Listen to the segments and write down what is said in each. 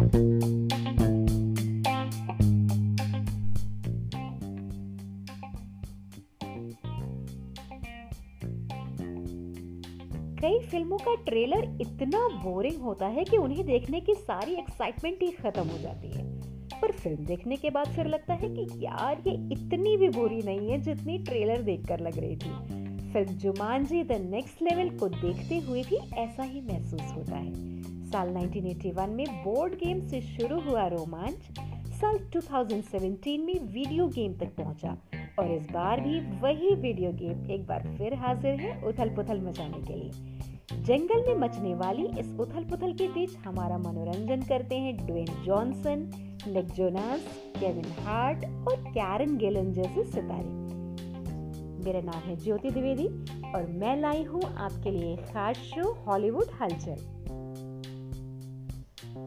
कई फ़िल्मों का ट्रेलर इतना बोरिंग होता है कि उन्हें देखने की सारी एक्साइटमेंट ही खत्म हो जाती है। पर फ़िल्म देखने के बाद फिर लगता है कि यार, ये इतनी भी बुरी नहीं है जितनी ट्रेलर देखकर लग रही थी। Film Jumanji the next level को देखते हुए भी ऐसा ही महसूस होता है। साल 1981 में बोर्ड गेम से शुरू हुआ रोमांच, साल 2017 में वीडियो गेम तक पहुँचा और इस बार भी वही वीडियो गेम एक बार फिर हाजिर है उथल पुथल मचाने के लिए। जंगल में मचने वाली इस उथल पुथल के बीच हमारा मनोरंजन करते हैं Dwayne Johnson Nick Jonas Kevin Hart और कैरन गेलन जैसे सितारे। मेरा नाम है ज्योति द्विवेदी और मैं लाई हूँ आपके लिए खास शो हॉलीवुड हलचल।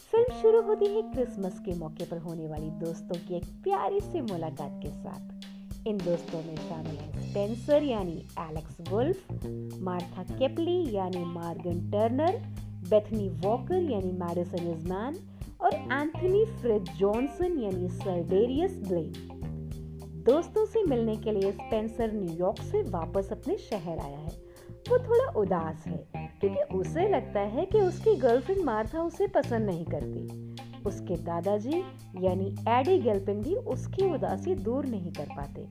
फ़िल्म शुरू होती है क्रिसमस के मौके पर होने वाली दोस्तों की एक प्यारी सी मुलाकात के साथ। इन दोस्तों में शामिल है स्पेंसर यानी एलेक्स वुल्फ, मार्था केपली यानी मार्गन टर्नर, बेथनी वॉकर यानी मैडिसन इजमैन और एंथनी फ्रिज जॉनसन यानी सर्डेरियस ब्लेन दोस्तों से मिलने के लिए स्पेंसर न्यूयॉर्क से वापस अपने शहर आया है। वो थोड़ा उदास है, क्योंकि उसे लगता है कि उसकी गर्लफ्रेंड मार्था उसे पसंद नहीं करती। उसके दादाजी, यानी एडी गेल्पिन भी उसकी उदासी दूर नहीं कर पाते।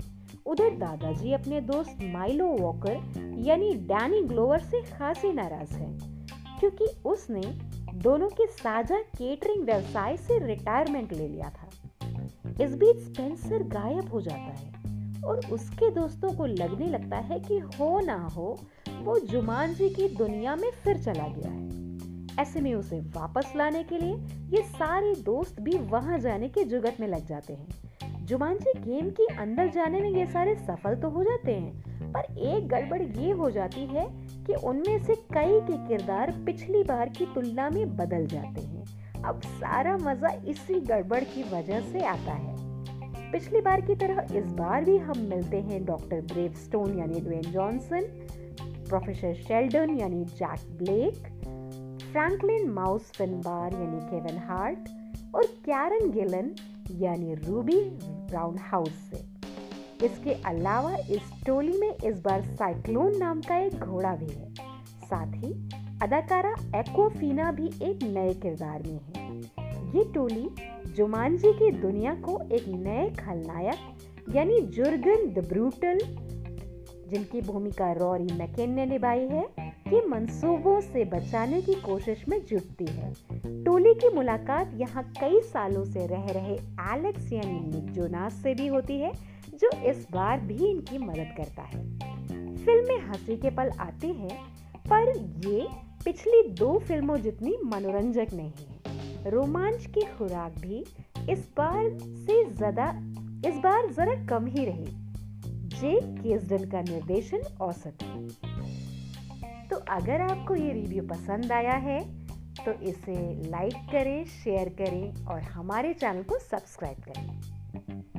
उधर दादाजी अपने दोस्त माइलो वॉकर, यानी डैनी ग्लोवर से खासी नाराज़ है, क्योंकि उसने दोनों के साझा केटरिंग व्यवसाय से रिटायरमेंट ले लिया था। इस बीच स्पेंसर गायब हो जाता है और उसके दोस्तों को लगने लगता है कि हो ना हो वो जुमान जी की दुनिया में फिर चला गया है। ऐसे में उसे वापस लाने के लिए ये सारे दोस्त भी वहाँ जाने के जुगत में लग जाते हैं। जुमान जी गेम के अंदर जाने में ये सारे सफल तो हो जाते हैं पर एक गड़बड़ ये हो जाती है कि उनमें से कई के किरदार पिछली बार की तुलना में बदल जाते हैं। अब सारा मज़ा इसी गड़बड़ की वजह से आता है। पिछली बार की तरह इस बार भी हम मिलते हैं डॉक्टर ब्रेवस्टोन यानी ड्वेन जॉनसन प्रोफेसर शेल्डन यानी Jack Black Franklin mouse Finbar यानी केविन हार्ट और कैरन गिलन यानी रूबी ब्राउन हाउस से। इसके अलावा इस टोली में इस बार साइक्लोन नाम का एक घोड़ा भी है। साथ ही अदाकारा एक्ोफीना भी एक नए किरदार में है। ये टोली जुमानजी की दुनिया को एक नए खलनायक, यानी जुर्गन द ब्रूटल, जिनकी भूमिका रॉरी मैकेन ने निभाई है, के मंसूबों से बचाने की कोशिश में जुटती है। टोली की मुलाकात यहाँ कई सालों से रह रहे एलेक्स यानी जोनास से भी होती है, जो इस बार भी इनकी मदद करता है। फ़िल्म में हँसी के पल आते हैं, पर ये पिछली दो फ़िल्मों जितनी मनोरंजक नहीं है। रोमांच की खुराक भी इस बार से ज़्यादा, इस बार जरा कम ही रही। जे केसडन का निर्देशन औसत। तो अगर आपको ये रिव्यू पसंद आया है तो इसे लाइक करें शेयर करें और हमारे चैनल को सब्सक्राइब करें।